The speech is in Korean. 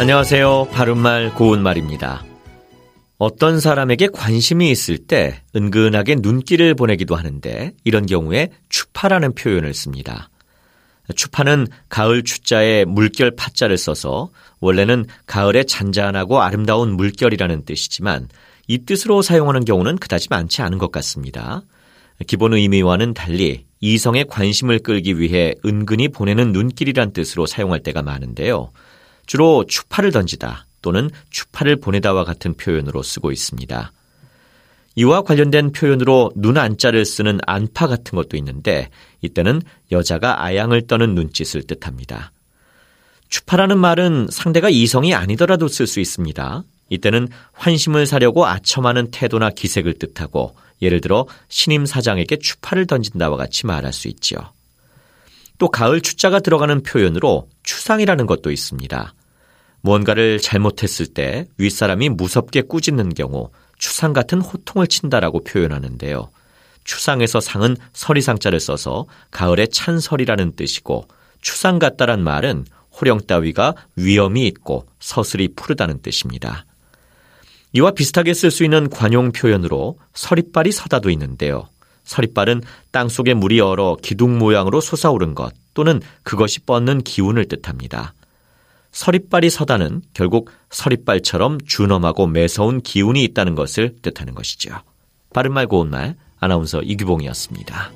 안녕하세요. 바른말 고운말입니다. 어떤 사람에게 관심이 있을 때 은근하게 눈길을 보내기도 하는데 이런 경우에 추파라는 표현을 씁니다. 추파는 가을 추자에 물결 파자를 써서 원래는 가을에 잔잔하고 아름다운 물결이라는 뜻이지만 이 뜻으로 사용하는 경우는 그다지 많지 않은 것 같습니다. 기본 의미와는 달리 이성의 관심을 끌기 위해 은근히 보내는 눈길이란 뜻으로 사용할 때가 많은데요. 주로 추파를 던지다 또는 추파를 보내다와 같은 표현으로 쓰고 있습니다. 이와 관련된 표현으로 눈 안자를 쓰는 안파 같은 것도 있는데 이때는 여자가 아양을 떠는 눈짓을 뜻합니다. 추파라는 말은 상대가 이성이 아니더라도 쓸 수 있습니다. 이때는 환심을 사려고 아첨하는 태도나 기색을 뜻하고 예를 들어 신임 사장에게 추파를 던진다와 같이 말할 수 있지요. 또 가을 추자가 들어가는 표현으로 추상이라는 것도 있습니다. 무언가를 잘못했을 때 윗사람이 무섭게 꾸짖는 경우 추상 같은 호통을 친다라고 표현하는데요. 추상에서 상은 서리상자를 써서 가을의 찬설이라는 뜻이고 추상 같다란 말은 호령 따위가 위험이 있고 서슬이 푸르다는 뜻입니다. 이와 비슷하게 쓸 수 있는 관용 표현으로 서리빨이 서다도 있는데요. 서리빨은 땅 속에 물이 얼어 기둥 모양으로 솟아오른 것 또는 그것이 뻗는 기운을 뜻합니다. 서리빨이 서다는 결국 서리빨처럼 준엄하고 매서운 기운이 있다는 것을 뜻하는 것이죠. 바른말 고운말 아나운서 이규봉이었습니다.